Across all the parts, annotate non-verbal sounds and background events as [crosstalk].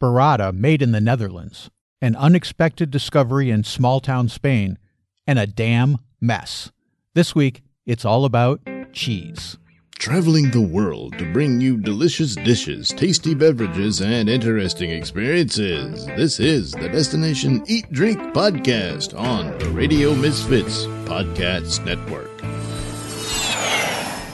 burrata made in the Netherlands, an unexpected discovery in small town Spain, and a damn mess. This week, it's all about cheese. Traveling the world to bring you delicious dishes, tasty beverages, and interesting experiences. This is the Destination Eat Drink Podcast on the Radio Misfits Podcast Network.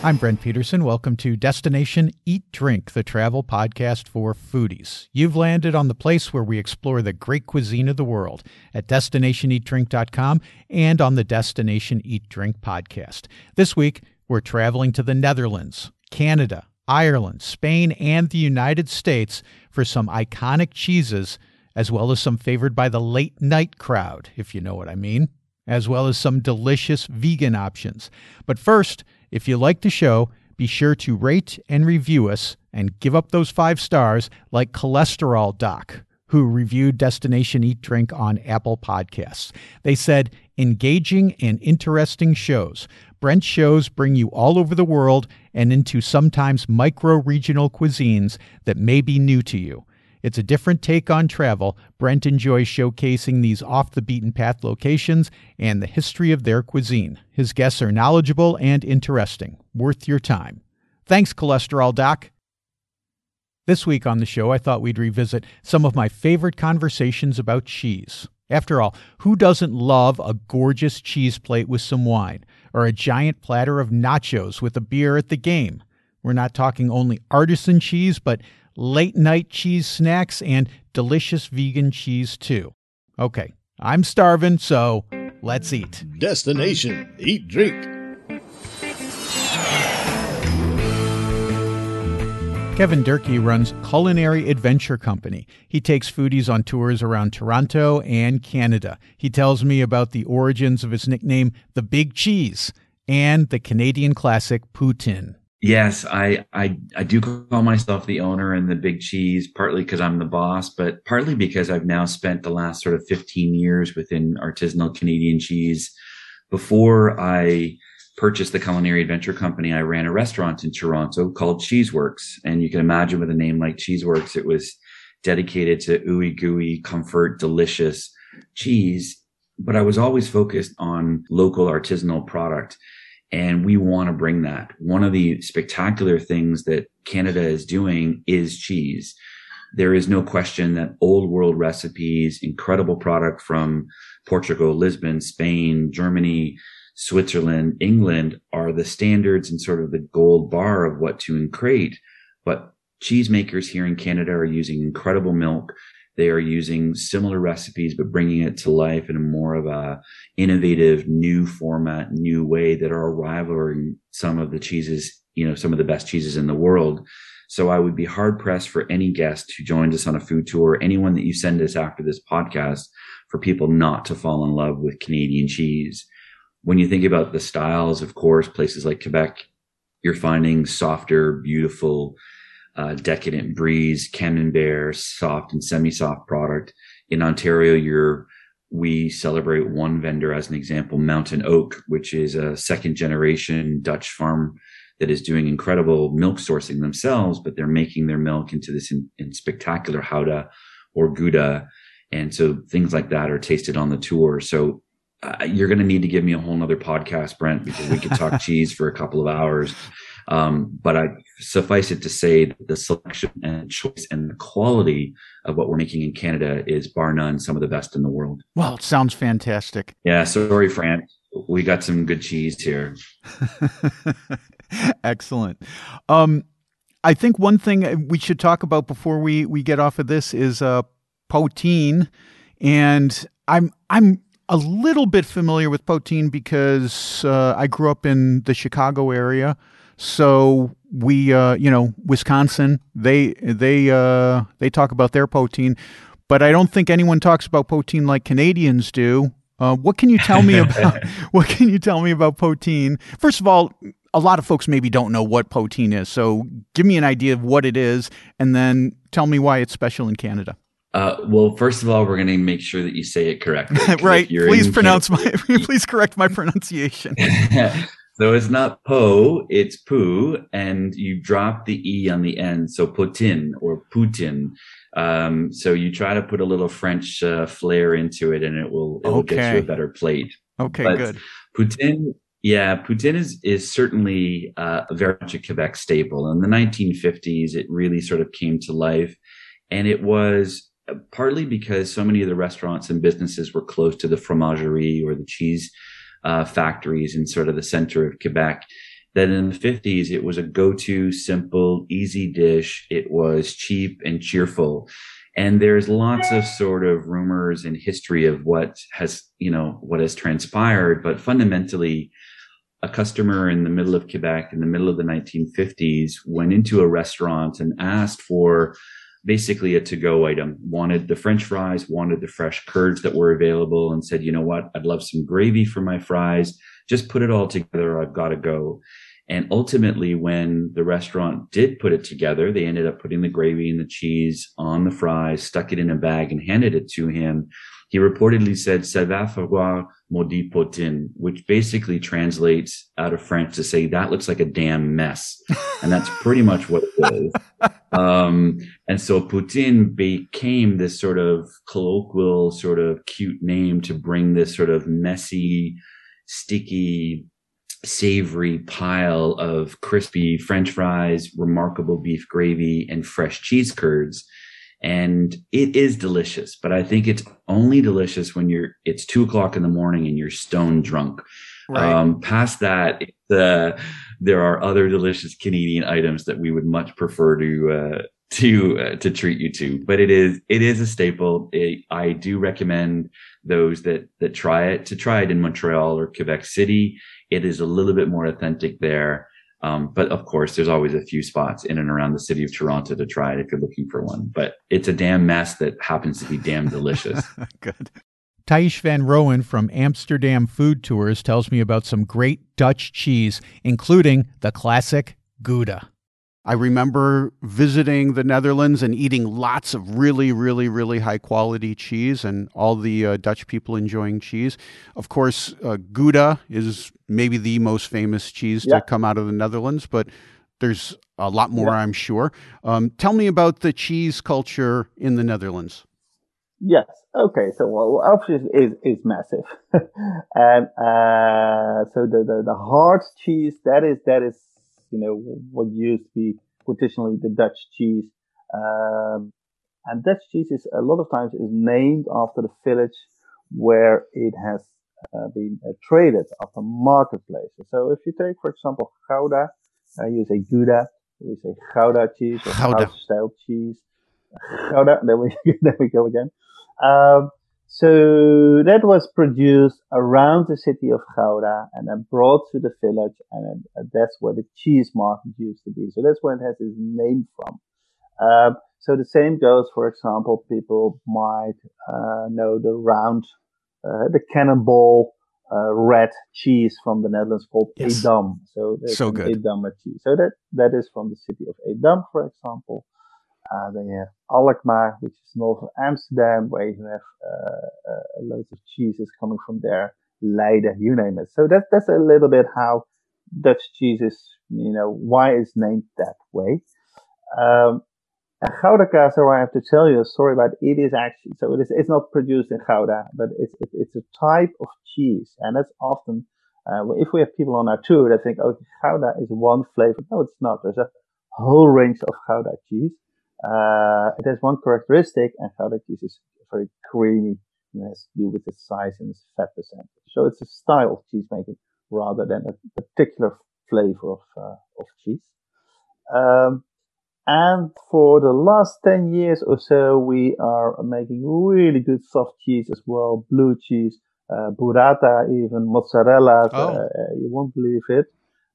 I'm Brent Peterson. Welcome to Destination Eat Drink, the travel podcast for foodies. You've landed on the place where we explore the great cuisine of the world at destinationeatdrink.com and on the Destination Eat Drink podcast. This week, we're traveling to the Netherlands, Canada, Ireland, Spain, and the United States for some iconic cheeses, as well as some favored by the late night crowd, if you know what I mean, as well as some delicious vegan options. But first, if you like the show, be sure to rate and review us and give up those five stars like Cholesterol Doc, who reviewed Destination Eat Drink on Apple Podcasts. They said, engaging and interesting shows. Brent's shows bring you all over the world and into sometimes micro regional cuisines that may be new to you. It's a different take on travel. Brent enjoys showcasing these off the beaten path locations and the history of their cuisine. His guests are knowledgeable and interesting, worth your time. Thanks, Cholesterol Doc. This week on the show, I thought we'd revisit some of my favorite conversations about cheese. After all, who doesn't love a gorgeous cheese plate with some wine, or a giant platter of nachos with a beer at the game? We're not talking only artisan cheese, but late night cheese snacks, and delicious vegan cheese, too. Okay, I'm starving, so let's eat. Destination Eat Drink. Kevin Durkee runs Culinary Adventure Company. He takes foodies on tours around Toronto and Canada. He tells me about the origins of his nickname, the Big Cheese, and the Canadian classic poutine. Yes, I, I I do call myself the owner and the big cheese, partly because I'm the boss, but partly because I've now spent the last sort of 15 years within artisanal Canadian cheese. Before I purchased the Culinary Adventure Company, I ran a restaurant in Toronto called Cheeseworks. And you can imagine with a name like Cheeseworks, it was dedicated to ooey gooey, comfort, delicious cheese. But I was always focused on local artisanal product. And we want to bring that. One of the spectacular things that Canada is doing is cheese. There is no question that old world recipes, incredible product from Portugal, Lisbon, Spain, Germany, Switzerland, England are the standards and sort of the gold bar of what to create. But cheesemakers here in Canada are using incredible milk they are using similar recipes, but bringing it to life in a more of a innovative, new format, new way that are rivaling some of the cheeses, you know, some of the best cheeses in the world. So I would be hard pressed for any guest who joins us on a food tour, anyone that you send us after this podcast, for people not to fall in love with Canadian cheese. When you think about the styles, of course, places like Quebec, you're finding softer, beautiful, uh, decadent bries, camembert, soft and semi-soft product. In Ontario, you're we celebrate one vendor as an example, Mountain Oak, which is a second generation Dutch farm that is doing incredible milk sourcing themselves, but they're making their milk into this in, in spectacular Gouda or Gouda. And so things like that are tasted on the tour. So uh, you're going to need to give me a whole nother podcast, Brent, because we could talk [laughs] cheese for a couple of hours. Um, but I suffice it to say that the selection and choice and the quality of what we're making in Canada is bar none some of the best in the world. Well, it sounds fantastic. Yeah, sorry, Fran. We got some good cheese here. [laughs] Excellent. Um, I think one thing we should talk about before we, we get off of this is uh, poutine, and I'm I'm a little bit familiar with poutine because uh, I grew up in the Chicago area. So we, uh, you know, Wisconsin, they they uh, they talk about their poutine, but I don't think anyone talks about poutine like Canadians do. Uh, what can you tell me [laughs] about [laughs] what can you tell me about poutine? First of all, a lot of folks maybe don't know what poutine is, so give me an idea of what it is, and then tell me why it's special in Canada. Uh, well, first of all, we're going to make sure that you say it correctly. [laughs] right. Please pronounce Canada, my. please correct my pronunciation. So it's not po, it's poo, and you drop the e on the end. So poutine or poutine. Um, so you try to put a little French uh, flair into it, and it will it will get you a better plate. Okay, but good. poutine, yeah, poutine is is certainly uh, very much a Quebec staple. In the 1950s, it really sort of came to life, and it was uh, partly because so many of the restaurants and businesses were close to the fromagerie or the cheese uh, factories in sort of the center of Quebec. That in the 50s, it was a go-to, simple, easy dish. It was cheap and cheerful. And there's lots of sort of rumors and history of what has, you know, what has transpired. But fundamentally, a customer in the middle of Quebec in the middle of the 1950s went into a restaurant and asked for basically a to-go item, wanted the French fries, wanted the fresh curds that were available and said, you know what? I'd love some gravy for my fries. Just put it all together. I've got to go. And ultimately, when the restaurant did put it together, they ended up putting the gravy and the cheese on the fries, stuck it in a bag and handed it to him. He reportedly said, ça va falloir maudit potin, which basically translates out of French to say, that looks like a damn mess. And that's pretty much what it is. [laughs] Um, and so poutine became this sort of colloquial, sort of cute name to bring this sort of messy, sticky, savory pile of crispy french fries, remarkable beef gravy, and fresh cheese curds. And it is delicious, but I think it's only delicious when you're, it's two o'clock in the morning and you're stone drunk. Right. Um, past that, the, there are other delicious Canadian items that we would much prefer to, uh, to uh, to treat you to but it is it is a staple it, i do recommend those that that try it to try it in montreal or quebec city it is a little bit more authentic there. Um, but of course, there's always a few spots in and around the city of Toronto to try it if you're looking for one. But it's a damn mess that happens to be damn delicious. [laughs] Good. Thijs van Roen from Amsterdam Food Tours tells me about some great Dutch cheese, including the classic Gouda. I remember visiting the Netherlands and eating lots of really, really, really high quality cheese, and all the uh, Dutch people enjoying cheese. Of course, uh, Gouda is maybe the most famous cheese yeah. to come out of the Netherlands, but there's a lot more, yeah. I'm sure. Um, tell me about the cheese culture in the Netherlands. Yes. Okay. So, well, obviously is is massive, [laughs] and uh, so the, the the hard cheese that is that is you know, what used to be traditionally the Dutch cheese. Um, and Dutch cheese is a lot of times is named after the village where it has uh, been uh, traded after marketplaces. So if you take, for example, Gouda, uh, you say Gouda, we say Gouda cheese or Gouda style cheese. Gouda, [laughs] there we, [laughs] there we go again. Um, so that was produced around the city of Gouda and then brought to the village, and that's where the cheese market used to be. So that's where it has its name from. Um, so the same goes, for example, people might uh, know the round, uh, the cannonball uh, red cheese from the Netherlands called yes. Edam. So so good. Edam cheese. So that that is from the city of Edam, for example. Uh, then you have Alkmaar, which is north of Amsterdam, where you have uh, uh, loads of cheeses coming from there. Leiden, you name it. So that, that's a little bit how Dutch cheese is, you know, why it's named that way. Um, and Gouda Casa, I have to tell you a story about it is actually, so it is, it's not produced in Gouda, but it's, it, it's a type of cheese. And that's often, uh, if we have people on our tour that think, oh, Gouda is one flavor. No, it's not. There's a whole range of Gouda cheese. Uh, it has one characteristic, and Gouda cheese is very creamy and has to do with its size and its fat percentage. So it's a style of cheese making rather than a particular flavor of, uh, of cheese. Um, and for the last 10 years or so, we are making really good soft cheese as well, blue cheese, uh, burrata, even mozzarella. Oh. Uh, you won't believe it.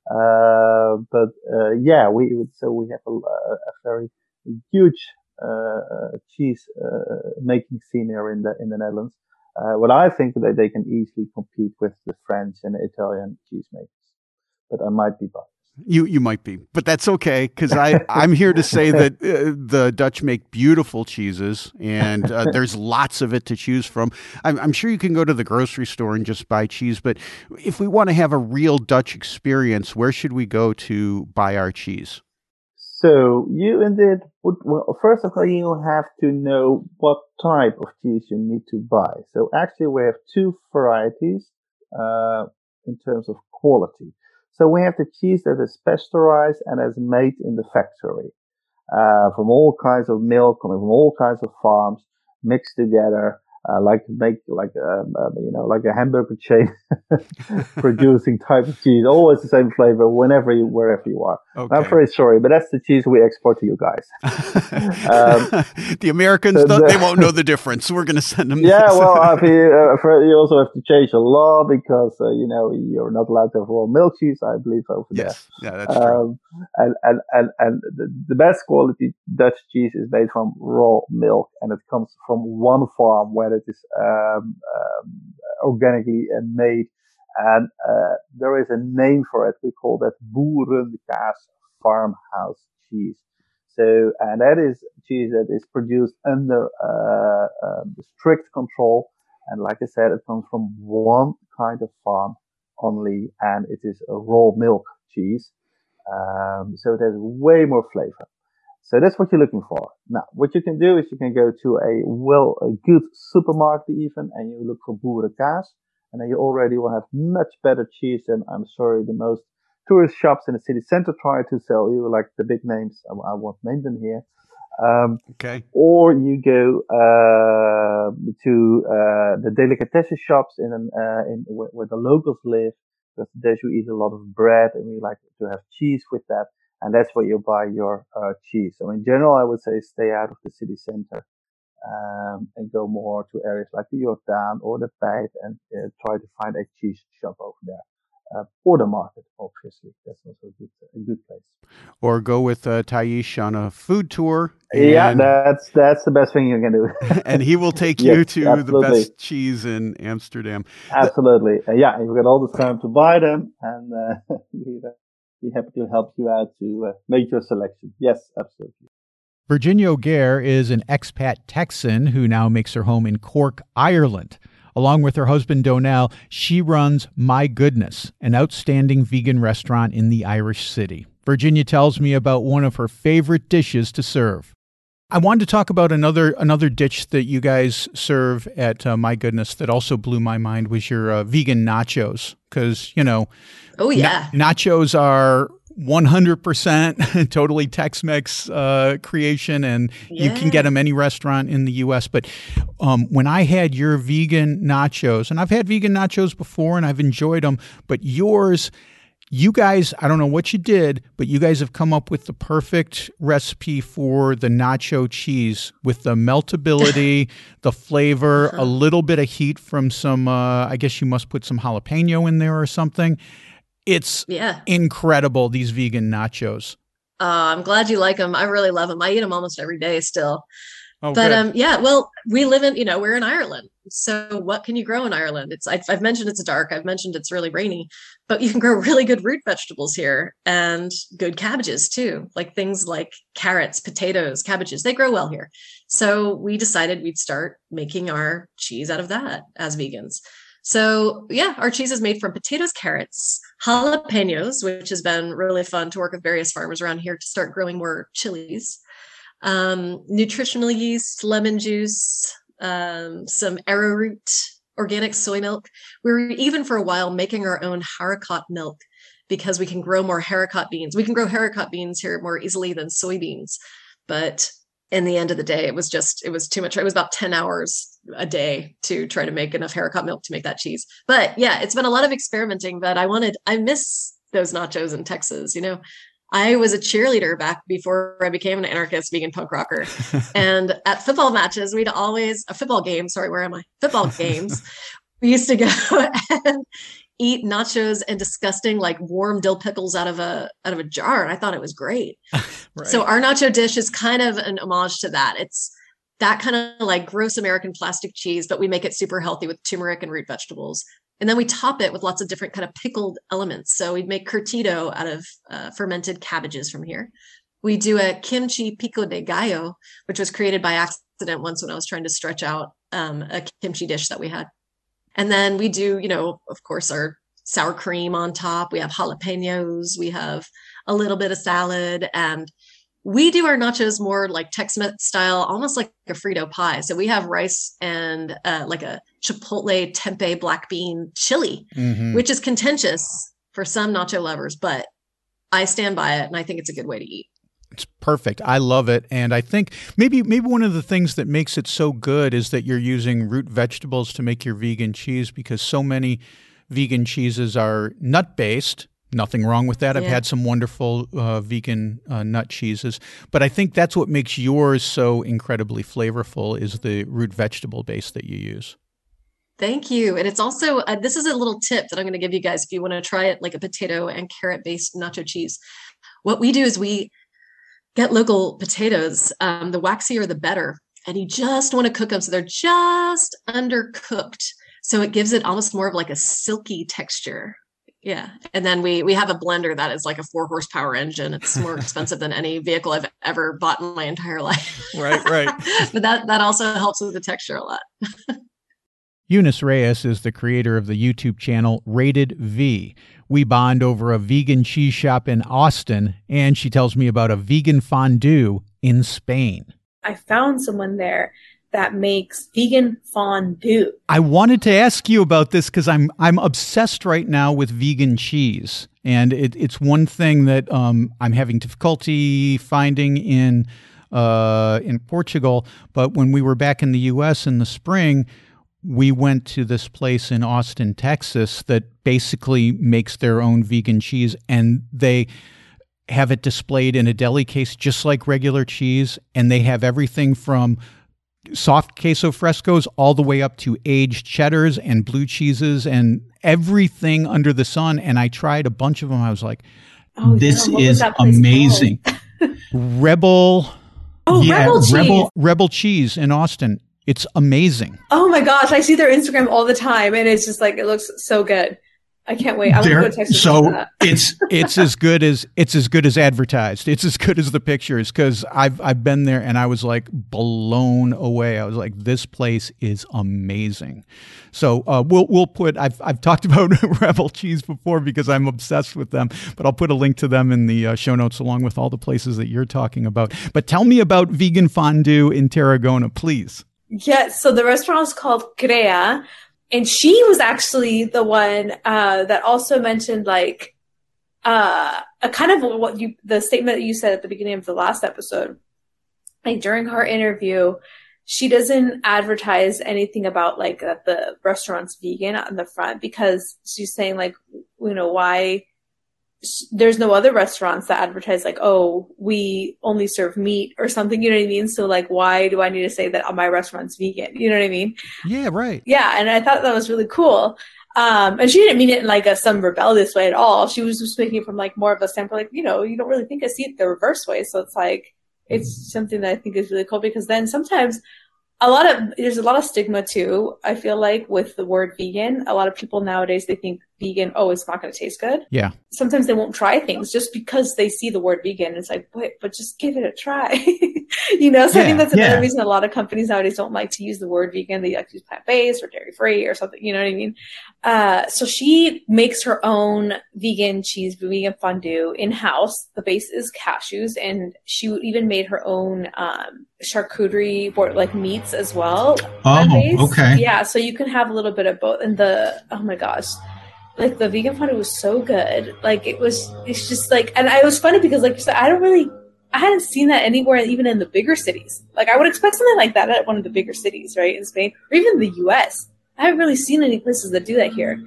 Uh, but uh, yeah, we so we have a, a very huge uh, uh, cheese uh, making scene here in the in the Netherlands. what I think that they can easily compete with the French and the Italian cheese makers, but I might be biased. You you might be, but that's okay because I I'm here to say that uh, the Dutch make beautiful cheeses, and uh, [laughs] there's lots of it to choose from. I'm, I'm sure you can go to the grocery store and just buy cheese, but if we want to have a real Dutch experience, where should we go to buy our cheese? So you indeed would, well, first of all, you have to know what type of cheese you need to buy. So actually we have two varieties, uh, in terms of quality. So we have the cheese that is pasteurized and is made in the factory, uh, from all kinds of milk coming from all kinds of farms mixed together uh, like make like um, um, you know like a hamburger chain [laughs] producing type of cheese, always the same flavor whenever you wherever you are. Okay. I'm very sorry, but that's the cheese we export to you guys. [laughs] um, [laughs] the Americans so the, they won't know the [laughs] difference. We're going to send them. Yeah, well, uh, you also have to change the law because uh, you know you're not allowed to have raw milk cheese. I believe over yes. there. Yeah, that's true. Um, and and and and the, the best quality Dutch cheese is made from raw milk, and it comes from one farm where it is um, um, organically made. And uh, there is a name for it. We call that boerenkaas farmhouse cheese. So, and that is cheese that is produced under uh, um, strict control. And like I said, it comes from one kind of farm only, and it is a raw milk cheese. Um, so it has way more flavor. So that's what you're looking for. Now, what you can do is you can go to a well, a good supermarket even, and you look for boerenkaas, and then you already will have much better cheese than I'm sorry the most tourist shops in the city center try to sell you, like the big names. I, I won't name them here. Um, okay. Or you go uh, to uh, the delicatessen shops in, an, uh, in where, where, the locals live, because there you eat a lot of bread, and we like to have cheese with that and that's where you buy your uh, cheese. So in general, I would say stay out of the city center um, and go more to areas like the Jordaan or the Pijp and uh, try to find a cheese shop over there. Uh, or the market, obviously. That's also a good, a good place. Or go with uh, Thijs on a food tour. yeah, that's that's the best thing you can do. [laughs] and he will take [laughs] you yes, to absolutely. the best cheese in Amsterdam. Absolutely. Uh, yeah, you've got all the time to buy them, and [laughs] uh, be happy to help you out to uh, make your selection. Yes, absolutely. Virginia O'Gare is an expat Texan who now makes her home in Cork, Ireland. Along with her husband Donell, she runs My Goodness, an outstanding vegan restaurant in the Irish city. Virginia tells me about one of her favorite dishes to serve. I wanted to talk about another another dish that you guys serve at uh, My Goodness that also blew my mind was your uh, vegan nachos because you know, oh yeah, na- nachos are 100% [laughs] totally Tex-Mex uh, creation, and yeah. you can get them any restaurant in the U.S. But um, when I had your vegan nachos, and I've had vegan nachos before, and I've enjoyed them, but yours you guys, I don't know what you did, but you guys have come up with the perfect recipe for the nacho cheese with the meltability, [laughs] the flavor, uh-huh. a little bit of heat from some, uh, I guess you must put some jalapeno in there or something. It's yeah. incredible, these vegan nachos. Uh, I'm glad you like them. I really love them. I eat them almost every day still. Oh, but um, yeah, well, we live in, you know, we're in Ireland. So what can you grow in Ireland? It's I've, I've, mentioned it's dark. I've mentioned it's really rainy, but you can grow really good root vegetables here and good cabbages too, like things like carrots, potatoes, cabbages. They grow well here. So we decided we'd start making our cheese out of that as vegans. So yeah, our cheese is made from potatoes, carrots, jalapenos, which has been really fun to work with various farmers around here to start growing more chilies um, nutritional yeast, lemon juice, um, some arrowroot, organic soy milk. We were even for a while making our own haricot milk because we can grow more haricot beans. We can grow haricot beans here more easily than soybeans. But in the end of the day, it was just, it was too much. It was about 10 hours a day to try to make enough haricot milk to make that cheese. But yeah, it's been a lot of experimenting, but I wanted, I miss those nachos in Texas, you know, I was a cheerleader back before I became an anarchist vegan punk rocker. [laughs] and at football matches, we'd always a football game, sorry, where am I? Football games. we used to go [laughs] and eat nachos and disgusting like warm dill pickles out of a out of a jar. And I thought it was great. [laughs] right. So our nacho dish is kind of an homage to that. It's that kind of like gross American plastic cheese, but we make it super healthy with turmeric and root vegetables. And then we top it with lots of different kind of pickled elements. So we'd make curtido out of uh, fermented cabbages from here. We do a kimchi pico de gallo, which was created by accident once when I was trying to stretch out um, a kimchi dish that we had. And then we do, you know, of course, our sour cream on top. We have jalapenos. We have a little bit of salad. And we do our nachos more like Tex-Mex style, almost like a Frito pie. So we have rice and uh, like a chipotle tempeh black bean chili, mm-hmm. which is contentious for some nacho lovers, but I stand by it and I think it's a good way to eat. It's perfect. I love it, and I think maybe maybe one of the things that makes it so good is that you're using root vegetables to make your vegan cheese because so many vegan cheeses are nut based. Nothing wrong with that. Yeah. I've had some wonderful uh, vegan uh, nut cheeses, but I think that's what makes yours so incredibly flavorful is the root vegetable base that you use. Thank you. And it's also, uh, this is a little tip that I'm going to give you guys if you want to try it like a potato and carrot based nacho cheese. What we do is we get local potatoes. Um, the waxier, the better. And you just want to cook them so they're just undercooked. So it gives it almost more of like a silky texture. Yeah. And then we we have a blender that is like a four horsepower engine. It's more [laughs] expensive than any vehicle I've ever bought in my entire life. Right, right. [laughs] but that that also helps with the texture a lot. [laughs] Eunice Reyes is the creator of the YouTube channel Rated V. We bond over a vegan cheese shop in Austin, and she tells me about a vegan fondue in Spain. I found someone there that makes vegan fondue. I wanted to ask you about this because I'm I'm obsessed right now with vegan cheese, and it, it's one thing that um, I'm having difficulty finding in uh, in Portugal. But when we were back in the U.S. in the spring we went to this place in Austin, Texas that basically makes their own vegan cheese and they have it displayed in a deli case just like regular cheese and they have everything from soft queso frescos all the way up to aged cheddars and blue cheeses and everything under the sun and I tried a bunch of them I was like oh, this yeah. is amazing [laughs] Rebel Oh, yeah, Rebel, Rebel, Rebel cheese in Austin. It's amazing. Oh my gosh, I see their Instagram all the time, and it's just like it looks so good. I can't wait. I want to go Texas. So [laughs] it's it's as good as it's as good as advertised. It's as good as the pictures because I've I've been there and I was like blown away. I was like, this place is amazing. So uh, we'll we'll put I've I've talked [laughs] about Rebel Cheese before because I'm obsessed with them, but I'll put a link to them in the uh, show notes along with all the places that you're talking about. But tell me about vegan fondue in Tarragona, please. Yes. So the restaurant is called Crea. And she was actually the one uh, that also mentioned like uh, a kind of what you the statement that you said at the beginning of the last episode. Like during her interview, she doesn't advertise anything about like that the restaurant's vegan on the front because she's saying like you know why there's no other restaurants that advertise like, oh, we only serve meat or something. You know what I mean? So like, why do I need to say that my restaurant's vegan? You know what I mean? Yeah, right. Yeah, and I thought that was really cool. Um, and she didn't mean it in like a some rebellious way at all. She was just speaking from like more of a standpoint, like you know, you don't really think I see it the reverse way. So it's like it's something that I think is really cool because then sometimes a lot of there's a lot of stigma too. I feel like with the word vegan, a lot of people nowadays they think vegan, oh, it's not going to taste good. Yeah. Sometimes they won't try things just because they see the word vegan. It's like, but, but just give it a try. [laughs] [laughs] you know, so yeah, I think that's another yeah. reason a lot of companies nowadays don't like to use the word vegan. They like to use plant based or dairy free or something. You know what I mean? Uh, so she makes her own vegan cheese, vegan fondue in house. The base is cashews and she even made her own, um, charcuterie board, like meats as well. Oh, okay. Yeah. So you can have a little bit of both and the, oh my gosh like the vegan fondue was so good. Like it was, it's just like, and I was funny because like you said, I don't really, I hadn't seen that anywhere, even in the bigger cities. Like I would expect something like that at one of the bigger cities, right, in Spain or even the U.S. I haven't really seen any places that do that here.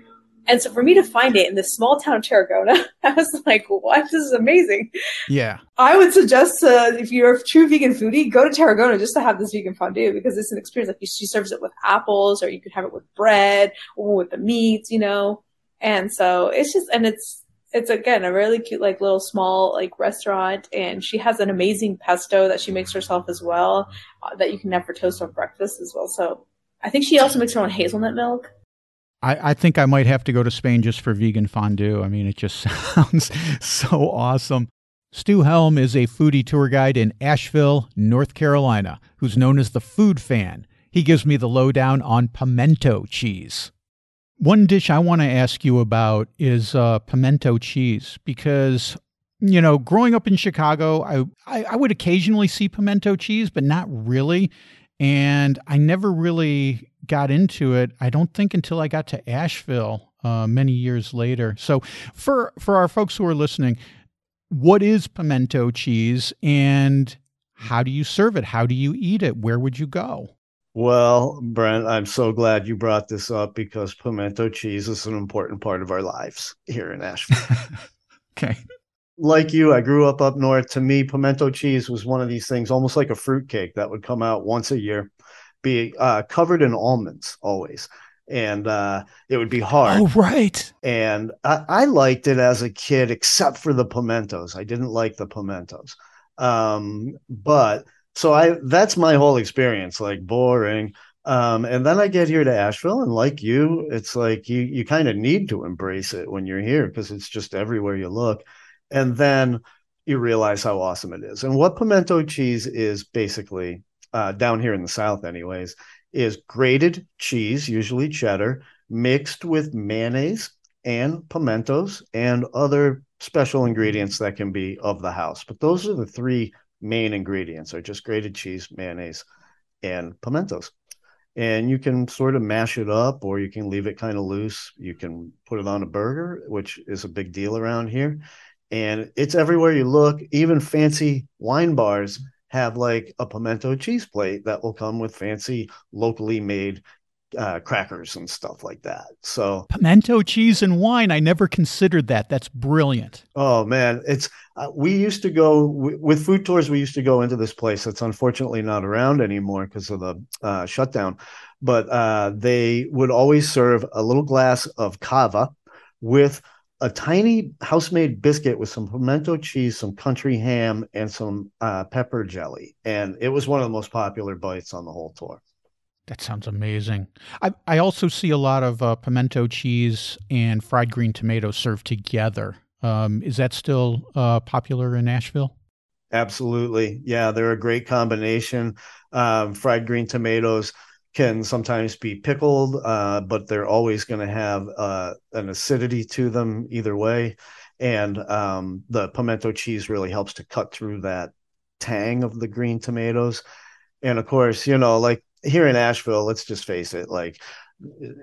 And so for me to find it in this small town of Tarragona, [laughs] I was like, what? This is amazing. Yeah. I would suggest uh, if you're a true vegan foodie, go to Tarragona just to have this vegan fondue because it's an experience. Like she serves it with apples or you could have it with bread or with the meats, you know. And so it's just, and it's, it's again a really cute, like little small like restaurant. And she has an amazing pesto that she makes herself as well uh, that you can have for toast on breakfast as well. So I think she also makes her own hazelnut milk. I, I, think I might have to go to Spain just for vegan fondue. I mean, it just [laughs] sounds so awesome. Stu Helm is a foodie tour guide in Asheville, North Carolina, who's known as the food fan. He gives me the lowdown on pimento cheese. One dish I want to ask you about is uh, pimento cheese because, you know, growing up in Chicago, I, I, I would occasionally see pimento cheese, but not really. And I never really got into it, I don't think, until I got to Asheville uh, many years later. So, for, for our folks who are listening, what is pimento cheese and how do you serve it? How do you eat it? Where would you go? Well, Brent, I'm so glad you brought this up because pimento cheese is an important part of our lives here in Asheville. [laughs] okay. Like you, I grew up up north. To me, pimento cheese was one of these things, almost like a fruit cake that would come out once a year, be uh, covered in almonds always. And uh, it would be hard. Oh, right. And I, I liked it as a kid, except for the pimentos. I didn't like the pimentos. Um, but so I that's my whole experience, like boring. Um, and then I get here to Asheville, and like you, it's like you you kind of need to embrace it when you're here because it's just everywhere you look. And then you realize how awesome it is. And what pimento cheese is basically uh, down here in the South, anyways, is grated cheese, usually cheddar, mixed with mayonnaise and pimentos and other special ingredients that can be of the house. But those are the three main ingredients are just grated cheese, mayonnaise, and pimentos. And you can sort of mash it up or you can leave it kind of loose. You can put it on a burger, which is a big deal around here. And it's everywhere you look. Even fancy wine bars have like a pimento cheese plate that will come with fancy locally made uh, crackers and stuff like that. So pimento cheese and wine. I never considered that. That's brilliant. Oh man, it's uh, we used to go w- with food tours. We used to go into this place that's unfortunately not around anymore because of the uh, shutdown. But uh, they would always serve a little glass of cava with a tiny house-made biscuit with some pimento cheese, some country ham, and some uh, pepper jelly. And it was one of the most popular bites on the whole tour. That sounds amazing. I, I also see a lot of uh, pimento cheese and fried green tomatoes served together. Um, is that still uh, popular in Asheville? Absolutely. Yeah, they're a great combination. Um, fried green tomatoes can sometimes be pickled, uh, but they're always going to have uh, an acidity to them either way. And um, the pimento cheese really helps to cut through that tang of the green tomatoes. And of course, you know, like here in Asheville, let's just face it, like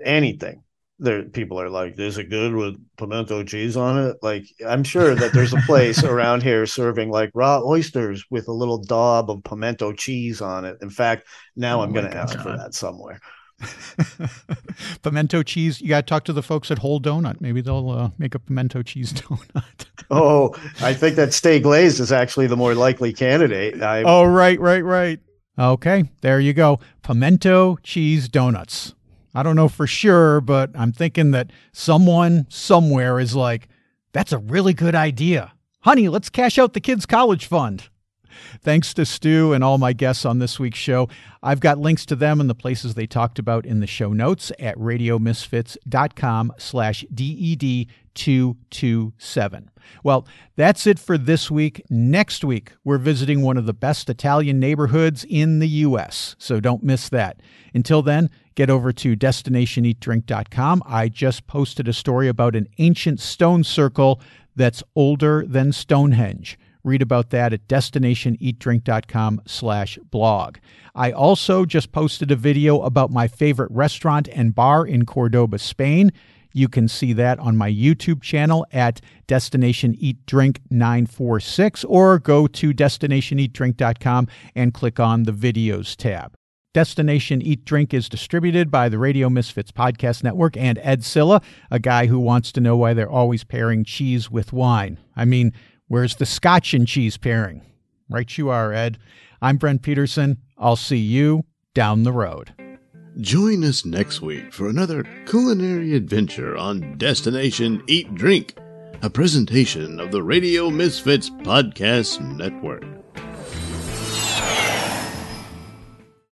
anything. There, people are like, "Is it good with pimento cheese on it?" Like, I'm sure that there's a place [laughs] around here serving like raw oysters with a little daub of pimento cheese on it. In fact, now oh I'm going to ask for that somewhere. [laughs] pimento cheese. You got to talk to the folks at Hole Doughnut. Maybe they'll uh, make a pimento cheese [laughs] donut. oh, I think that stay glazed is actually the more likely candidate. I... Oh, right, right, right. Okay, there you go. Pimento cheese donuts. I don't know for sure, but I'm thinking that someone somewhere is like, that's a really good idea. Honey, let's cash out the kids' college fund. Thanks to Stu and all my guests on this week's show. I've got links to them and the places they talked about in the show notes at radiomisfits.com slash DED227. Well, that's it for this week. Next week, we're visiting one of the best Italian neighborhoods in the U.S., so don't miss that. Until then, get over to destinationeatdrink.com. I just posted a story about an ancient stone circle that's older than Stonehenge. Read about that at destinationeatdrink.com slash blog. I also just posted a video about my favorite restaurant and bar in Cordoba, Spain. You can see that on my YouTube channel at Destination Eat Drink 946 or go to destinationeatdrink.com and click on the videos tab. Destination Eat Drink is distributed by the Radio Misfits Podcast Network and Ed Silla, a guy who wants to know why they're always pairing cheese with wine. I mean, Where's the scotch and cheese pairing? Right you are, Ed. I'm Brent Peterson. I'll see you down the road. Join us next week for another culinary adventure on Destination Eat Drink, a presentation of the Radio Misfits Podcast Network.